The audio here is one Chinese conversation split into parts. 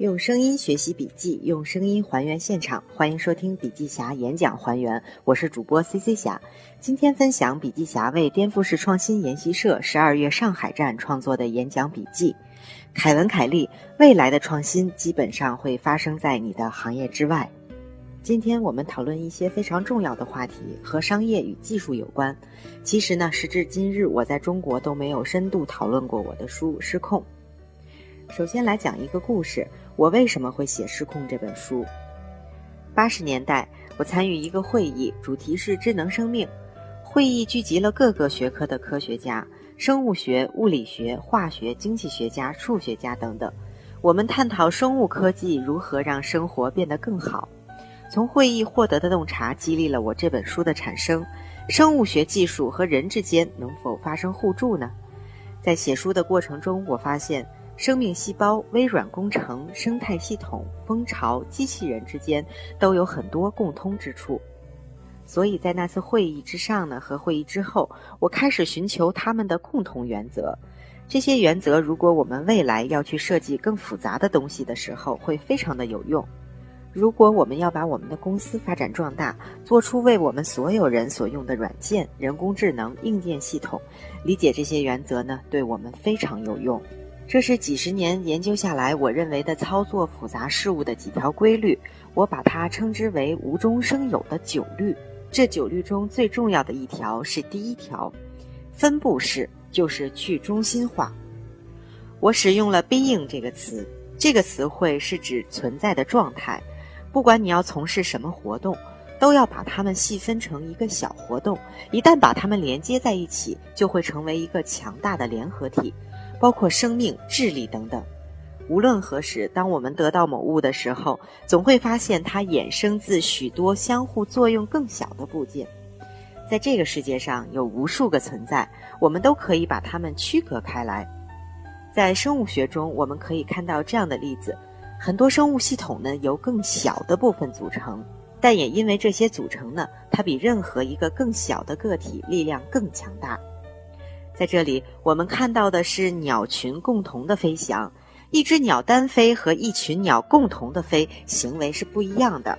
用声音学习笔记，用声音还原现场。欢迎收听笔记侠演讲还原，我是主播 C C 侠。今天分享笔记侠为颠覆式创新研习社十二月上海站创作的演讲笔记。凯文·凯利，未来的创新基本上会发生在你的行业之外。今天我们讨论一些非常重要的话题，和商业与技术有关。其实呢，时至今日，我在中国都没有深度讨论过我的书《失控》。首先来讲一个故事。我为什么会写《失控》这本书？八十年代，我参与一个会议，主题是智能生命。会议聚集了各个学科的科学家，生物学、物理学、化学、经济学家、数学家等等。我们探讨生物科技如何让生活变得更好。从会议获得的洞察，激励了我这本书的产生。生物学技术和人之间能否发生互助呢？在写书的过程中，我发现。生命细胞、微软工程、生态系统、蜂巢、机器人之间都有很多共通之处，所以在那次会议之上呢，和会议之后，我开始寻求他们的共同原则。这些原则，如果我们未来要去设计更复杂的东西的时候，会非常的有用。如果我们要把我们的公司发展壮大，做出为我们所有人所用的软件、人工智能、硬件系统，理解这些原则呢，对我们非常有用。这是几十年研究下来，我认为的操作复杂事物的几条规律，我把它称之为无中生有的九律。这九律中最重要的一条是第一条，分布式，就是去中心化。我使用了 “being” 这个词，这个词汇是指存在的状态。不管你要从事什么活动，都要把它们细分成一个小活动。一旦把它们连接在一起，就会成为一个强大的联合体。包括生命、智力等等。无论何时，当我们得到某物的时候，总会发现它衍生自许多相互作用更小的部件。在这个世界上有无数个存在，我们都可以把它们区隔开来。在生物学中，我们可以看到这样的例子：很多生物系统呢由更小的部分组成，但也因为这些组成呢，它比任何一个更小的个体力量更强大。在这里，我们看到的是鸟群共同的飞翔。一只鸟单飞和一群鸟共同的飞，行为是不一样的。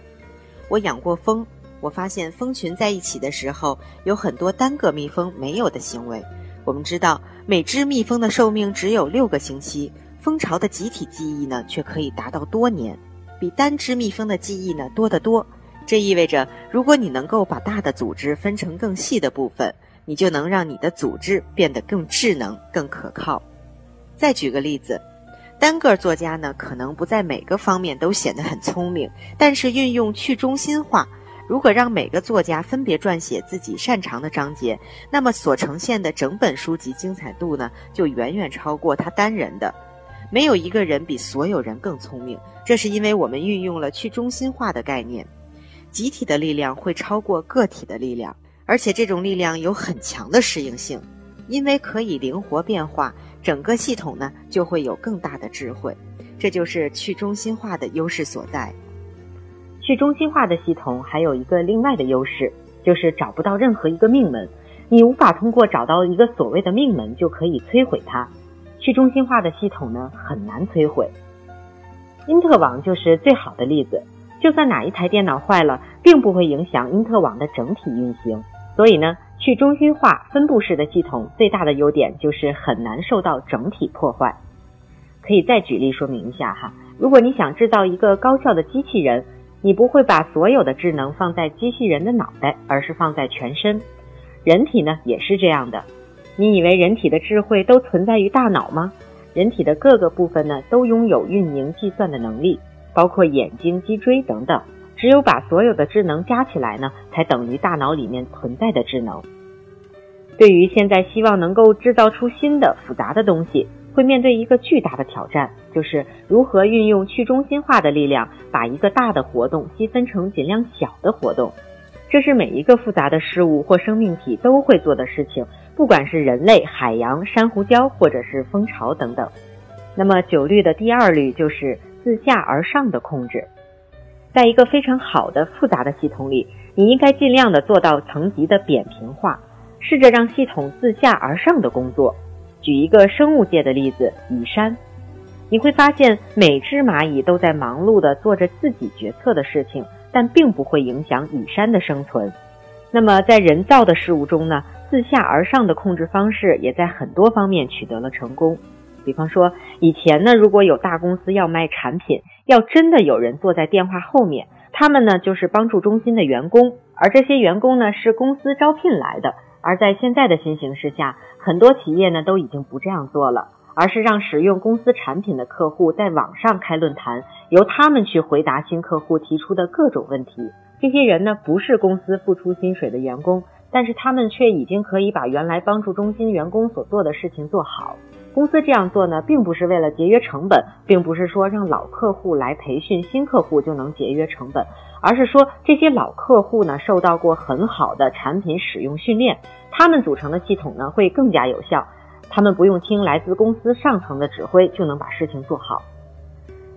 我养过蜂，我发现蜂群在一起的时候，有很多单个蜜蜂没有的行为。我们知道，每只蜜蜂的寿命只有六个星期，蜂巢的集体记忆呢，却可以达到多年，比单只蜜蜂的记忆呢多得多。这意味着，如果你能够把大的组织分成更细的部分。你就能让你的组织变得更智能、更可靠。再举个例子，单个作家呢，可能不在每个方面都显得很聪明，但是运用去中心化，如果让每个作家分别撰写自己擅长的章节，那么所呈现的整本书籍精彩度呢，就远远超过他单人的。没有一个人比所有人更聪明，这是因为我们运用了去中心化的概念，集体的力量会超过个体的力量。而且这种力量有很强的适应性，因为可以灵活变化，整个系统呢就会有更大的智慧。这就是去中心化的优势所在。去中心化的系统还有一个另外的优势，就是找不到任何一个命门，你无法通过找到一个所谓的命门就可以摧毁它。去中心化的系统呢很难摧毁。因特网就是最好的例子，就算哪一台电脑坏了，并不会影响因特网的整体运行。所以呢，去中心化分布式的系统最大的优点就是很难受到整体破坏。可以再举例说明一下哈，如果你想制造一个高效的机器人，你不会把所有的智能放在机器人的脑袋，而是放在全身。人体呢也是这样的。你以为人体的智慧都存在于大脑吗？人体的各个部分呢都拥有运营计算的能力，包括眼睛、脊椎等等。只有把所有的智能加起来呢，才等于大脑里面存在的智能。对于现在希望能够制造出新的复杂的东西，会面对一个巨大的挑战，就是如何运用去中心化的力量，把一个大的活动细分成尽量小的活动。这是每一个复杂的事物或生命体都会做的事情，不管是人类、海洋、珊瑚礁，或者是蜂巢等等。那么九律的第二律就是自下而上的控制。在一个非常好的复杂的系统里，你应该尽量的做到层级的扁平化，试着让系统自下而上的工作。举一个生物界的例子，蚁山。你会发现每只蚂蚁都在忙碌地做着自己决策的事情，但并不会影响蚁山的生存。那么在人造的事物中呢，自下而上的控制方式也在很多方面取得了成功。比方说，以前呢，如果有大公司要卖产品，要真的有人坐在电话后面，他们呢就是帮助中心的员工，而这些员工呢是公司招聘来的。而在现在的新形势下，很多企业呢都已经不这样做了，而是让使用公司产品的客户在网上开论坛，由他们去回答新客户提出的各种问题。这些人呢不是公司付出薪水的员工，但是他们却已经可以把原来帮助中心员工所做的事情做好。公司这样做呢，并不是为了节约成本，并不是说让老客户来培训新客户就能节约成本，而是说这些老客户呢受到过很好的产品使用训练，他们组成的系统呢会更加有效，他们不用听来自公司上层的指挥就能把事情做好。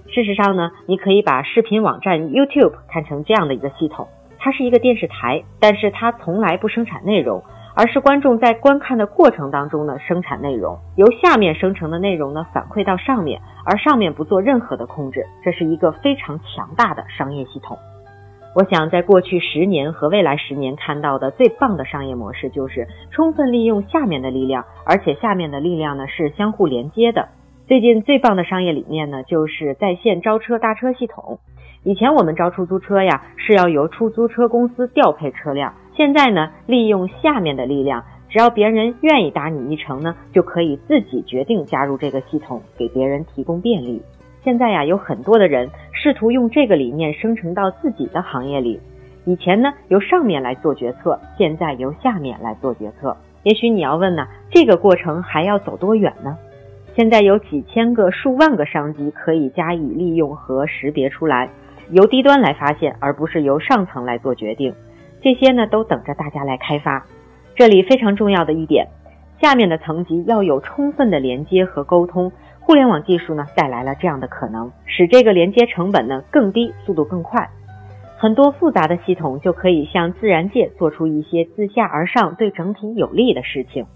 事实上呢，你可以把视频网站 YouTube 看成这样的一个系统，它是一个电视台，但是它从来不生产内容。而是观众在观看的过程当中呢，生产内容，由下面生成的内容呢反馈到上面，而上面不做任何的控制，这是一个非常强大的商业系统。我想在过去十年和未来十年看到的最棒的商业模式，就是充分利用下面的力量，而且下面的力量呢是相互连接的。最近最棒的商业理念呢，就是在线招车搭车系统。以前我们招出租车呀，是要由出租车公司调配车辆。现在呢，利用下面的力量，只要别人愿意搭你一程呢，就可以自己决定加入这个系统，给别人提供便利。现在呀，有很多的人试图用这个理念生成到自己的行业里。以前呢，由上面来做决策，现在由下面来做决策。也许你要问呢，这个过程还要走多远呢？现在有几千个、数万个商机可以加以利用和识别出来，由低端来发现，而不是由上层来做决定。这些呢都等着大家来开发。这里非常重要的一点，下面的层级要有充分的连接和沟通。互联网技术呢带来了这样的可能，使这个连接成本呢更低，速度更快。很多复杂的系统就可以向自然界做出一些自下而上对整体有利的事情。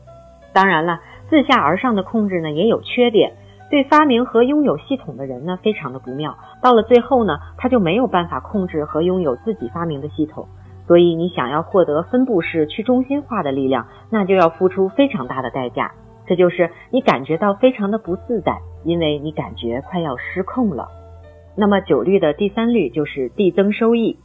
当然了，自下而上的控制呢也有缺点，对发明和拥有系统的人呢非常的不妙。到了最后呢，他就没有办法控制和拥有自己发明的系统。所以，你想要获得分布式去中心化的力量，那就要付出非常大的代价。这就是你感觉到非常的不自在，因为你感觉快要失控了。那么，九律的第三律就是递增收益，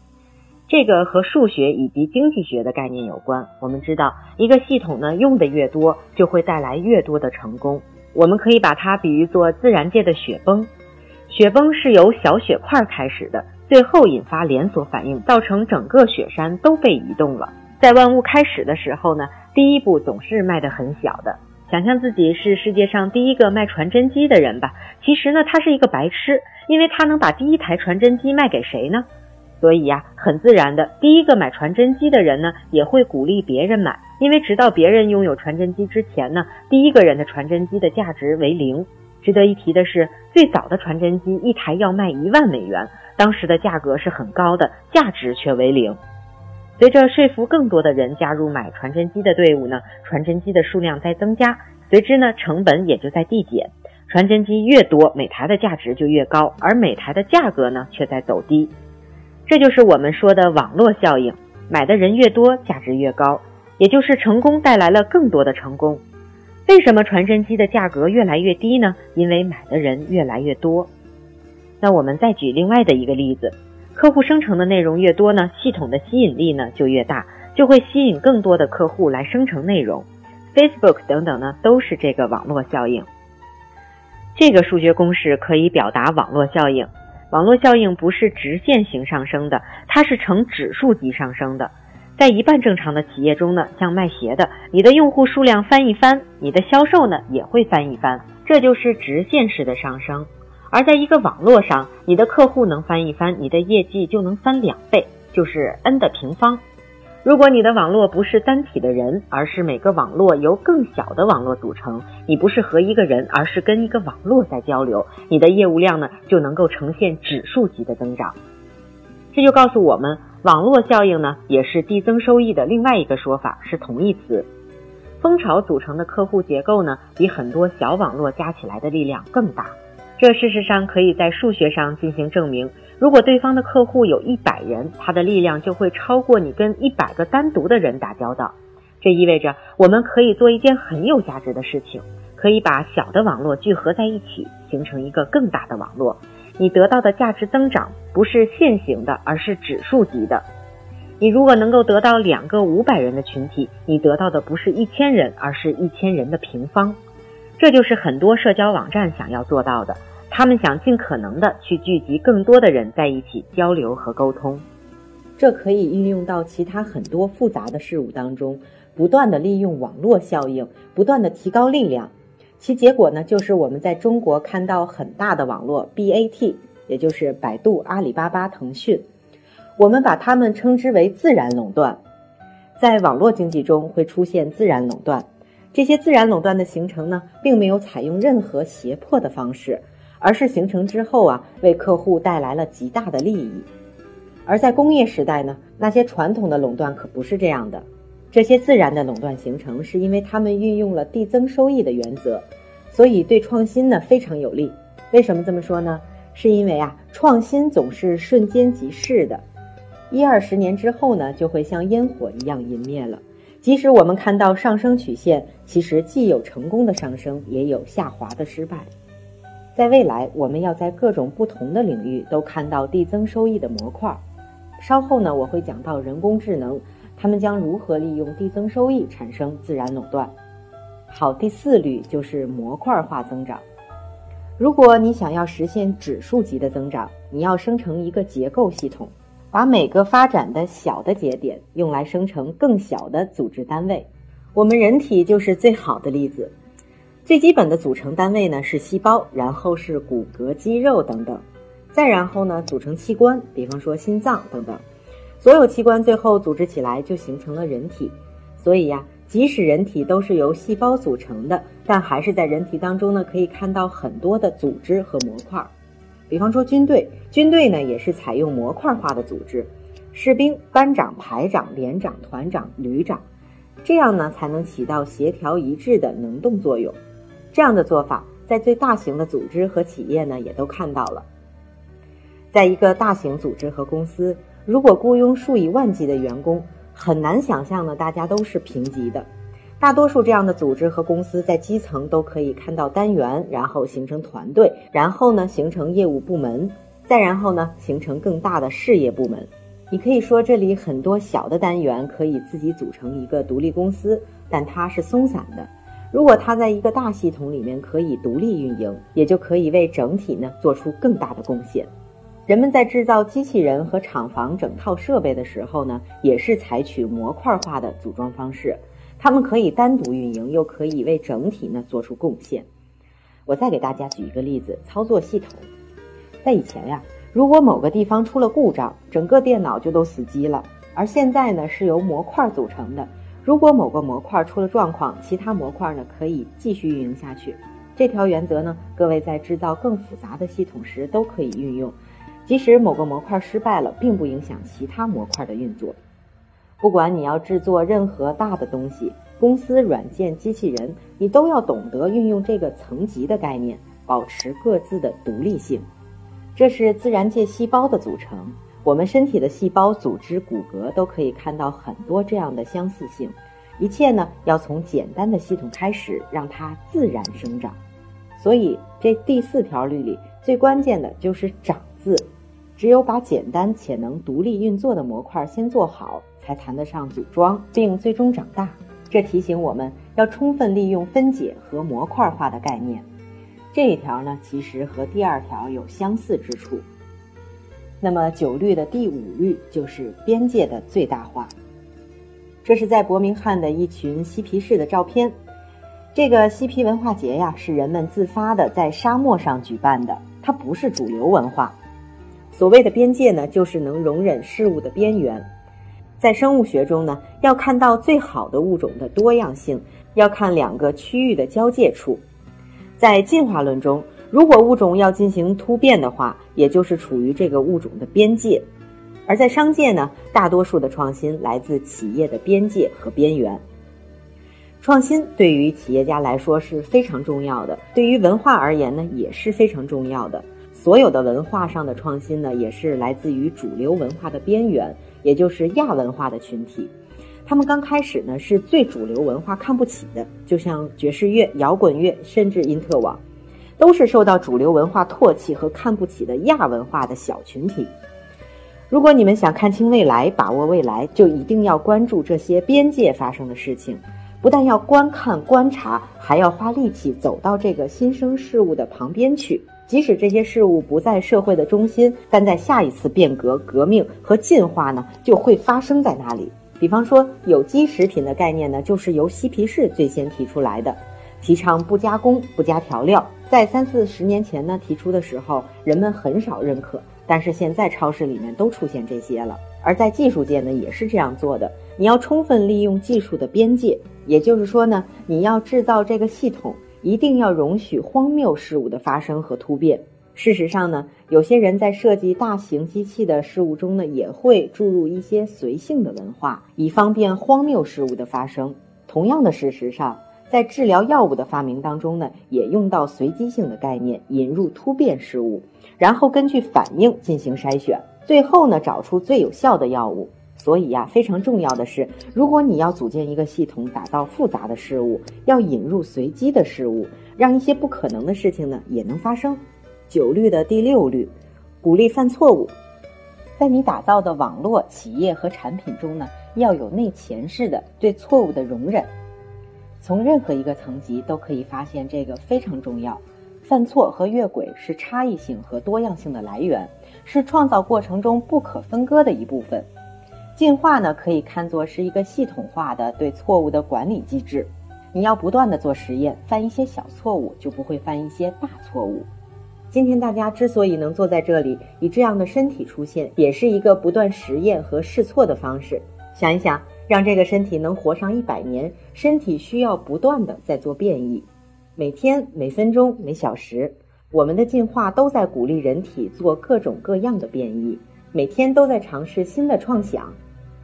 这个和数学以及经济学的概念有关。我们知道，一个系统呢用的越多，就会带来越多的成功。我们可以把它比喻作自然界的雪崩，雪崩是由小雪块开始的。最后引发连锁反应，造成整个雪山都被移动了。在万物开始的时候呢，第一步总是迈得很小的。想象自己是世界上第一个卖传真机的人吧。其实呢，他是一个白痴，因为他能把第一台传真机卖给谁呢？所以呀，很自然的，第一个买传真机的人呢，也会鼓励别人买，因为直到别人拥有传真机之前呢，第一个人的传真机的价值为零。值得一提的是，最早的传真机一台要卖一万美元。当时的价格是很高的，价值却为零。随着说服更多的人加入买传真机的队伍呢，传真机的数量在增加，随之呢成本也就在递减。传真机越多，每台的价值就越高，而每台的价格呢却在走低。这就是我们说的网络效应，买的人越多，价值越高，也就是成功带来了更多的成功。为什么传真机的价格越来越低呢？因为买的人越来越多。那我们再举另外的一个例子，客户生成的内容越多呢，系统的吸引力呢就越大，就会吸引更多的客户来生成内容。Facebook 等等呢都是这个网络效应。这个数学公式可以表达网络效应。网络效应不是直线型上升的，它是呈指数级上升的。在一半正常的企业中呢，像卖鞋的，你的用户数量翻一番，你的销售呢也会翻一番，这就是直线式的上升。而在一个网络上，你的客户能翻一番，你的业绩就能翻两倍，就是 n 的平方。如果你的网络不是单体的人，而是每个网络由更小的网络组成，你不是和一个人，而是跟一个网络在交流，你的业务量呢就能够呈现指数级的增长。这就告诉我们，网络效应呢也是递增收益的另外一个说法，是同义词。蜂巢组成的客户结构呢，比很多小网络加起来的力量更大。这事实上可以在数学上进行证明。如果对方的客户有一百人，他的力量就会超过你跟一百个单独的人打交道。这意味着我们可以做一件很有价值的事情，可以把小的网络聚合在一起，形成一个更大的网络。你得到的价值增长不是线性的，而是指数级的。你如果能够得到两个五百人的群体，你得到的不是一千人，而是一千人的平方。这就是很多社交网站想要做到的。他们想尽可能的去聚集更多的人在一起交流和沟通，这可以运用到其他很多复杂的事物当中，不断的利用网络效应，不断的提高力量。其结果呢，就是我们在中国看到很大的网络 BAT，也就是百度、阿里巴巴、腾讯，我们把它们称之为自然垄断。在网络经济中会出现自然垄断，这些自然垄断的形成呢，并没有采用任何胁迫的方式。而是形成之后啊，为客户带来了极大的利益。而在工业时代呢，那些传统的垄断可不是这样的。这些自然的垄断形成，是因为他们运用了递增收益的原则，所以对创新呢非常有利。为什么这么说呢？是因为啊，创新总是瞬间即逝的，一二十年之后呢，就会像烟火一样湮灭了。即使我们看到上升曲线，其实既有成功的上升，也有下滑的失败。在未来，我们要在各种不同的领域都看到递增收益的模块。稍后呢，我会讲到人工智能，他们将如何利用递增收益产生自然垄断。好，第四律就是模块化增长。如果你想要实现指数级的增长，你要生成一个结构系统，把每个发展的小的节点用来生成更小的组织单位。我们人体就是最好的例子。最基本的组成单位呢是细胞，然后是骨骼、肌肉等等，再然后呢组成器官，比方说心脏等等，所有器官最后组织起来就形成了人体。所以呀，即使人体都是由细胞组成的，但还是在人体当中呢可以看到很多的组织和模块。比方说军队，军队呢也是采用模块化的组织，士兵、班长、排长、连长、团长、旅长，这样呢才能起到协调一致的能动作用。这样的做法，在最大型的组织和企业呢，也都看到了。在一个大型组织和公司，如果雇佣数以万计的员工，很难想象呢，大家都是平级的。大多数这样的组织和公司在基层都可以看到单元，然后形成团队，然后呢形成业务部门，再然后呢形成更大的事业部门。你可以说这里很多小的单元可以自己组成一个独立公司，但它是松散的。如果它在一个大系统里面可以独立运营，也就可以为整体呢做出更大的贡献。人们在制造机器人和厂房整套设备的时候呢，也是采取模块化的组装方式。它们可以单独运营，又可以为整体呢做出贡献。我再给大家举一个例子：操作系统。在以前呀，如果某个地方出了故障，整个电脑就都死机了。而现在呢，是由模块组成的。如果某个模块出了状况，其他模块呢可以继续运营下去。这条原则呢，各位在制造更复杂的系统时都可以运用。即使某个模块失败了，并不影响其他模块的运作。不管你要制作任何大的东西，公司、软件、机器人，你都要懂得运用这个层级的概念，保持各自的独立性。这是自然界细胞的组成。我们身体的细胞、组织、骨骼都可以看到很多这样的相似性。一切呢，要从简单的系统开始，让它自然生长。所以，这第四条律里最关键的就是“长”字。只有把简单且能独立运作的模块先做好，才谈得上组装，并最终长大。这提醒我们要充分利用分解和模块化的概念。这一条呢，其实和第二条有相似之处。那么九律的第五律就是边界的最大化。这是在伯明翰的一群嬉皮士的照片。这个嬉皮文化节呀，是人们自发的在沙漠上举办的，它不是主流文化。所谓的边界呢，就是能容忍事物的边缘。在生物学中呢，要看到最好的物种的多样性，要看两个区域的交界处。在进化论中。如果物种要进行突变的话，也就是处于这个物种的边界；而在商界呢，大多数的创新来自企业的边界和边缘。创新对于企业家来说是非常重要的，对于文化而言呢也是非常重要的。所有的文化上的创新呢，也是来自于主流文化的边缘，也就是亚文化的群体。他们刚开始呢是最主流文化看不起的，就像爵士乐、摇滚乐，甚至因特网，都是受到主流文化唾弃和看不起的亚文化的小群体。如果你们想看清未来、把握未来，就一定要关注这些边界发生的事情。不但要观看观察，还要花力气走到这个新生事物的旁边去。即使这些事物不在社会的中心，但在下一次变革、革命和进化呢，就会发生在那里。比方说，有机食品的概念呢，就是由嬉皮士最先提出来的，提倡不加工、不加调料。在三四十年前呢提出的时候，人们很少认可，但是现在超市里面都出现这些了。而在技术界呢，也是这样做的。你要充分利用技术的边界。也就是说呢，你要制造这个系统，一定要容许荒谬事物的发生和突变。事实上呢，有些人在设计大型机器的事物中呢，也会注入一些随性的文化，以方便荒谬事物的发生。同样的事实上，在治疗药物的发明当中呢，也用到随机性的概念，引入突变事物，然后根据反应进行筛选，最后呢，找出最有效的药物。所以呀，非常重要的是，如果你要组建一个系统，打造复杂的事物，要引入随机的事物，让一些不可能的事情呢也能发生。九律的第六律，鼓励犯错误。在你打造的网络、企业和产品中呢，要有内潜式的对错误的容忍。从任何一个层级都可以发现这个非常重要。犯错和越轨是差异性和多样性的来源，是创造过程中不可分割的一部分。进化呢，可以看作是一个系统化的对错误的管理机制。你要不断的做实验，犯一些小错误，就不会犯一些大错误。今天大家之所以能坐在这里，以这样的身体出现，也是一个不断实验和试错的方式。想一想，让这个身体能活上一百年，身体需要不断的在做变异，每天、每分钟、每小时，我们的进化都在鼓励人体做各种各样的变异，每天都在尝试新的创想。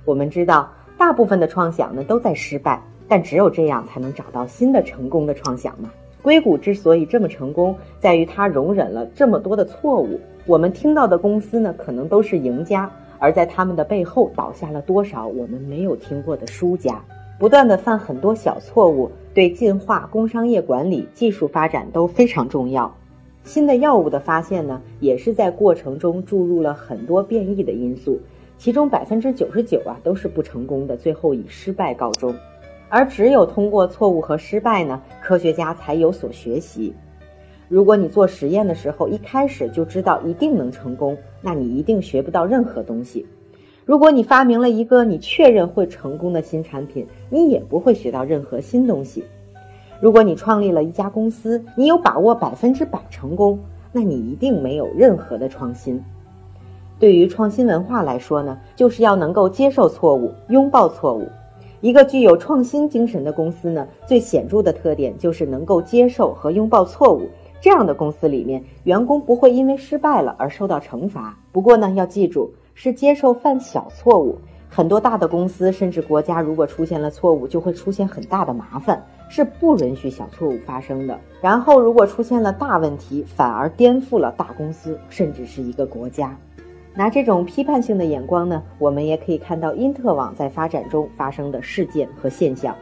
我们知道，大部分的创想呢都在失败，但只有这样才能找到新的成功的创想嘛。硅谷之所以这么成功，在于它容忍了这么多的错误。我们听到的公司呢，可能都是赢家，而在他们的背后倒下了多少我们没有听过的输家。不断的犯很多小错误，对进化、工商业管理、技术发展都非常重要。新的药物的发现呢，也是在过程中注入了很多变异的因素。其中百分之九十九啊都是不成功的，最后以失败告终。而只有通过错误和失败呢，科学家才有所学习。如果你做实验的时候一开始就知道一定能成功，那你一定学不到任何东西。如果你发明了一个你确认会成功的新产品，你也不会学到任何新东西。如果你创立了一家公司，你有把握百分之百成功，那你一定没有任何的创新。对于创新文化来说呢，就是要能够接受错误，拥抱错误。一个具有创新精神的公司呢，最显著的特点就是能够接受和拥抱错误。这样的公司里面，员工不会因为失败了而受到惩罚。不过呢，要记住，是接受犯小错误。很多大的公司甚至国家，如果出现了错误，就会出现很大的麻烦，是不允许小错误发生的。然后，如果出现了大问题，反而颠覆了大公司，甚至是一个国家。拿这种批判性的眼光呢，我们也可以看到因特网在发展中发生的事件和现象。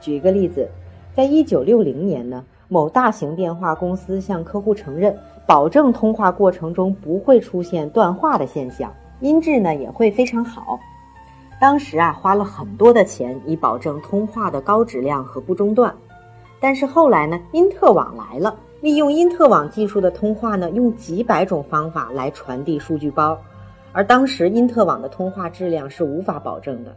举一个例子，在一九六零年呢，某大型电话公司向客户承认，保证通话过程中不会出现断话的现象，音质呢也会非常好。当时啊，花了很多的钱以保证通话的高质量和不中断。但是后来呢，因特网来了。利用因特网技术的通话呢，用几百种方法来传递数据包，而当时因特网的通话质量是无法保证的。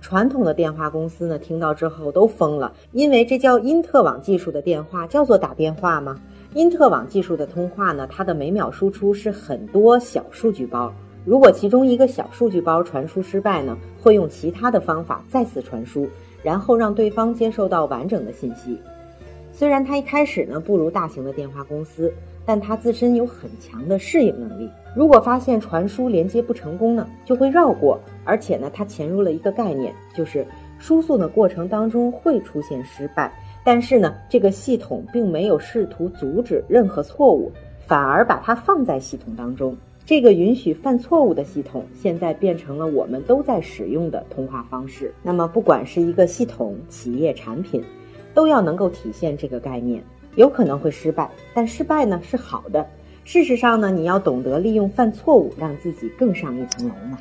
传统的电话公司呢，听到之后都疯了，因为这叫因特网技术的电话叫做打电话吗？因特网技术的通话呢，它的每秒输出是很多小数据包，如果其中一个小数据包传输失败呢，会用其他的方法再次传输，然后让对方接受到完整的信息。虽然它一开始呢不如大型的电话公司，但它自身有很强的适应能力。如果发现传输连接不成功呢，就会绕过。而且呢，它潜入了一个概念，就是输送的过程当中会出现失败，但是呢，这个系统并没有试图阻止任何错误，反而把它放在系统当中。这个允许犯错误的系统，现在变成了我们都在使用的通话方式。那么，不管是一个系统、企业、产品，都要能够体现这个概念。有可能会失败，但失败呢是好的。事实上呢，你要懂得利用犯错误，让自己更上一层楼嘛。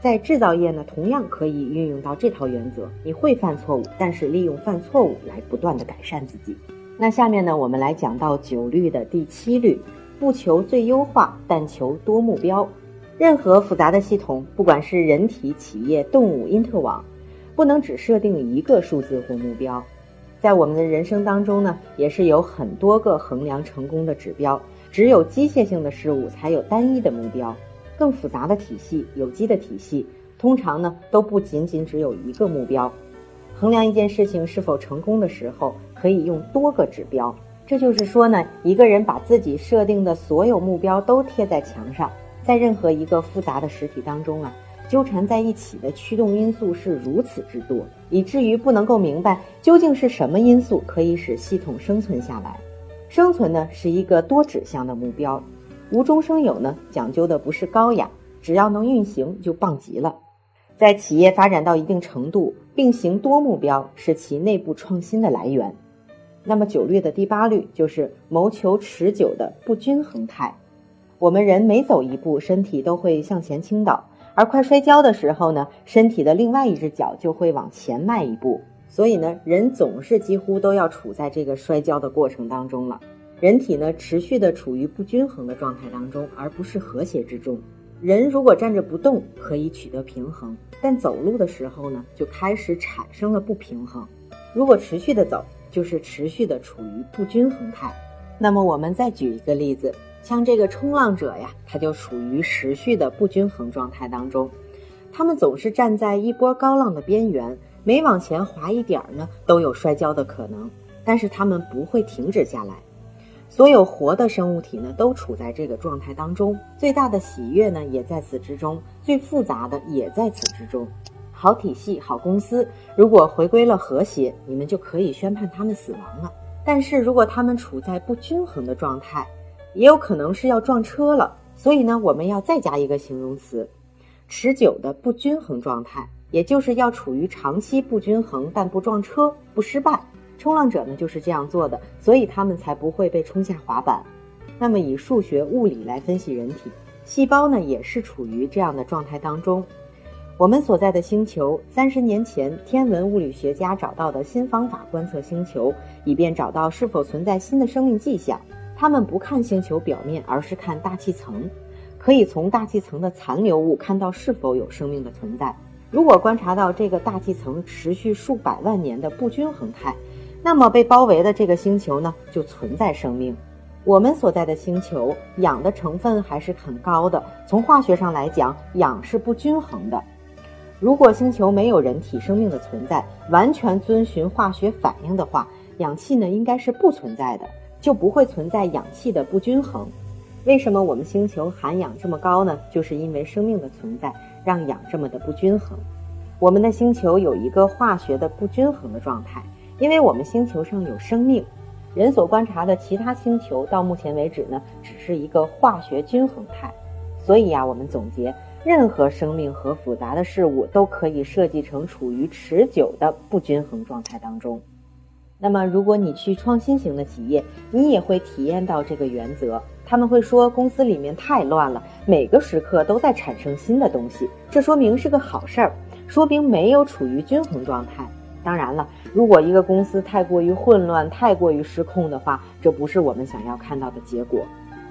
在制造业呢，同样可以运用到这套原则。你会犯错误，但是利用犯错误来不断的改善自己。那下面呢，我们来讲到九律的第七律。不求最优化，但求多目标。任何复杂的系统，不管是人体、企业、动物、因特网，不能只设定一个数字或目标。在我们的人生当中呢，也是有很多个衡量成功的指标。只有机械性的事物才有单一的目标。更复杂的体系，有机的体系，通常呢都不仅仅只有一个目标。衡量一件事情是否成功的时候，可以用多个指标。这就是说呢，一个人把自己设定的所有目标都贴在墙上，在任何一个复杂的实体当中啊，纠缠在一起的驱动因素是如此之多，以至于不能够明白究竟是什么因素可以使系统生存下来。生存呢是一个多指向的目标，无中生有呢讲究的不是高雅，只要能运行就棒极了。在企业发展到一定程度，并行多目标是其内部创新的来源。那么九律的第八律就是谋求持久的不均衡态。我们人每走一步，身体都会向前倾倒，而快摔跤的时候呢，身体的另外一只脚就会往前迈一步。所以呢，人总是几乎都要处在这个摔跤的过程当中了。人体呢，持续的处于不均衡的状态当中，而不是和谐之中。人如果站着不动，可以取得平衡，但走路的时候呢，就开始产生了不平衡。如果持续的走，就是持续的处于不均衡态。那么我们再举一个例子，像这个冲浪者呀，他就处于持续的不均衡状态当中。他们总是站在一波高浪的边缘，每往前滑一点儿呢，都有摔跤的可能。但是他们不会停止下来。所有活的生物体呢，都处在这个状态当中。最大的喜悦呢，也在此之中；最复杂的也在此之中。好体系、好公司，如果回归了和谐，你们就可以宣判他们死亡了。但是如果他们处在不均衡的状态，也有可能是要撞车了。所以呢，我们要再加一个形容词：持久的不均衡状态，也就是要处于长期不均衡，但不撞车、不失败。冲浪者呢就是这样做的，所以他们才不会被冲下滑板。那么以数学、物理来分析人体，细胞呢也是处于这样的状态当中。我们所在的星球，三十年前天文物理学家找到的新方法观测星球，以便找到是否存在新的生命迹象。他们不看星球表面，而是看大气层，可以从大气层的残留物看到是否有生命的存在。如果观察到这个大气层持续数百万年的不均衡态，那么被包围的这个星球呢，就存在生命。我们所在的星球氧的成分还是很高的，从化学上来讲，氧是不均衡的。如果星球没有人体生命的存在，完全遵循化学反应的话，氧气呢应该是不存在的，就不会存在氧气的不均衡。为什么我们星球含氧这么高呢？就是因为生命的存在让氧这么的不均衡。我们的星球有一个化学的不均衡的状态，因为我们星球上有生命。人所观察的其他星球到目前为止呢，只是一个化学均衡态。所以呀，我们总结。任何生命和复杂的事物都可以设计成处于持久的不均衡状态当中。那么，如果你去创新型的企业，你也会体验到这个原则。他们会说，公司里面太乱了，每个时刻都在产生新的东西，这说明是个好事儿，说明没有处于均衡状态。当然了，如果一个公司太过于混乱、太过于失控的话，这不是我们想要看到的结果。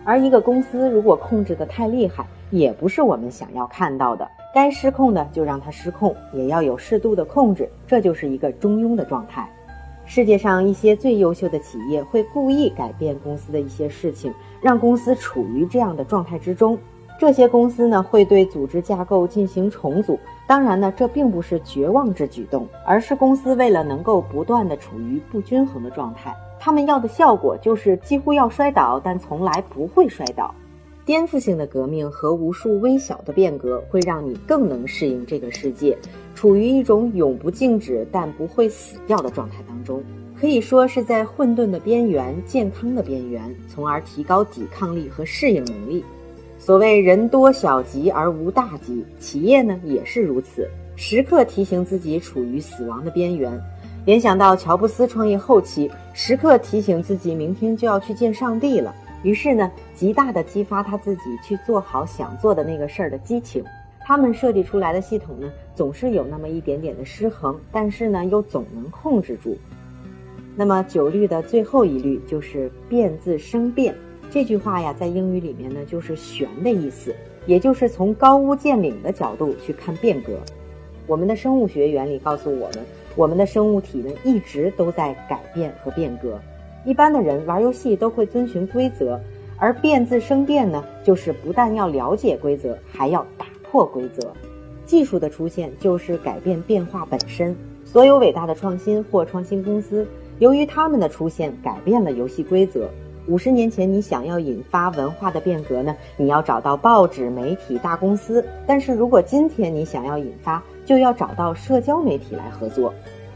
而一个公司如果控制的太厉害，也不是我们想要看到的。该失控的就让它失控，也要有适度的控制，这就是一个中庸的状态。世界上一些最优秀的企业会故意改变公司的一些事情，让公司处于这样的状态之中。这些公司呢会对组织架构进行重组。当然呢，这并不是绝望之举动，而是公司为了能够不断的处于不均衡的状态。他们要的效果就是几乎要摔倒，但从来不会摔倒。颠覆性的革命和无数微小的变革，会让你更能适应这个世界，处于一种永不静止但不会死掉的状态当中。可以说是在混沌的边缘、健康的边缘，从而提高抵抗力和适应能力。所谓人多小吉而无大吉，企业呢也是如此，时刻提醒自己处于死亡的边缘。联想到乔布斯创业后期，时刻提醒自己明天就要去见上帝了。于是呢，极大的激发他自己去做好想做的那个事儿的激情。他们设计出来的系统呢，总是有那么一点点的失衡，但是呢，又总能控制住。那么九律的最后一律就是“变自生变”这句话呀，在英语里面呢，就是“玄”的意思，也就是从高屋建瓴的角度去看变革。我们的生物学原理告诉我们，我们的生物体呢，一直都在改变和变革。一般的人玩游戏都会遵循规则，而变自生变呢，就是不但要了解规则，还要打破规则。技术的出现就是改变变化本身。所有伟大的创新或创新公司，由于他们的出现，改变了游戏规则。五十年前，你想要引发文化的变革呢，你要找到报纸、媒体、大公司；但是如果今天你想要引发，就要找到社交媒体来合作。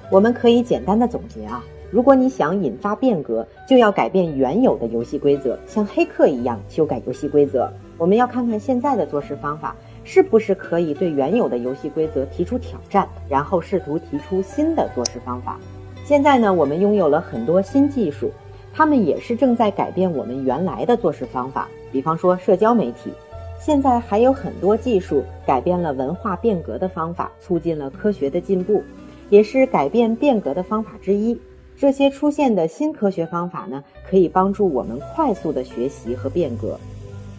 我们可以简单的总结啊。如果你想引发变革，就要改变原有的游戏规则，像黑客一样修改游戏规则。我们要看看现在的做事方法是不是可以对原有的游戏规则提出挑战，然后试图提出新的做事方法。现在呢，我们拥有了很多新技术，它们也是正在改变我们原来的做事方法。比方说社交媒体，现在还有很多技术改变了文化变革的方法，促进了科学的进步，也是改变变革的方法之一。这些出现的新科学方法呢，可以帮助我们快速的学习和变革。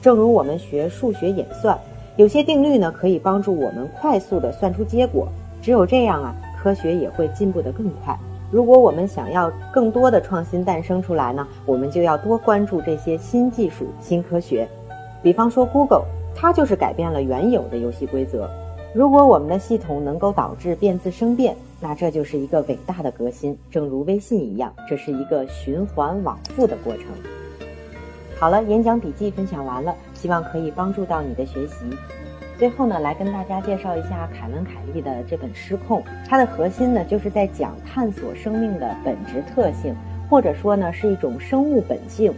正如我们学数学演算，有些定律呢可以帮助我们快速的算出结果。只有这样啊，科学也会进步得更快。如果我们想要更多的创新诞生出来呢，我们就要多关注这些新技术、新科学。比方说 Google，它就是改变了原有的游戏规则。如果我们的系统能够导致变自生变，那这就是一个伟大的革新。正如微信一样，这是一个循环往复的过程。好了，演讲笔记分享完了，希望可以帮助到你的学习。最后呢，来跟大家介绍一下凯文·凯利的这本《失控》，它的核心呢就是在讲探索生命的本质特性，或者说呢是一种生物本性。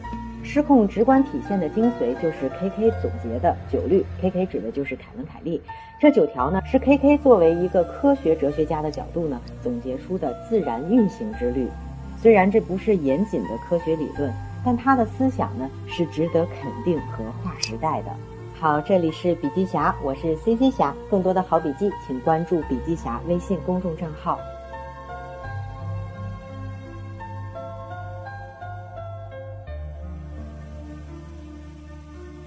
失控直观体现的精髓就是 K K 总结的九律，K K 指的就是凯文·凯利。这九条呢，是 K K 作为一个科学哲学家的角度呢总结出的自然运行之律。虽然这不是严谨的科学理论，但他的思想呢是值得肯定和划时代的。好，这里是笔记侠，我是 C C 侠。更多的好笔记，请关注笔记侠微信公众账号。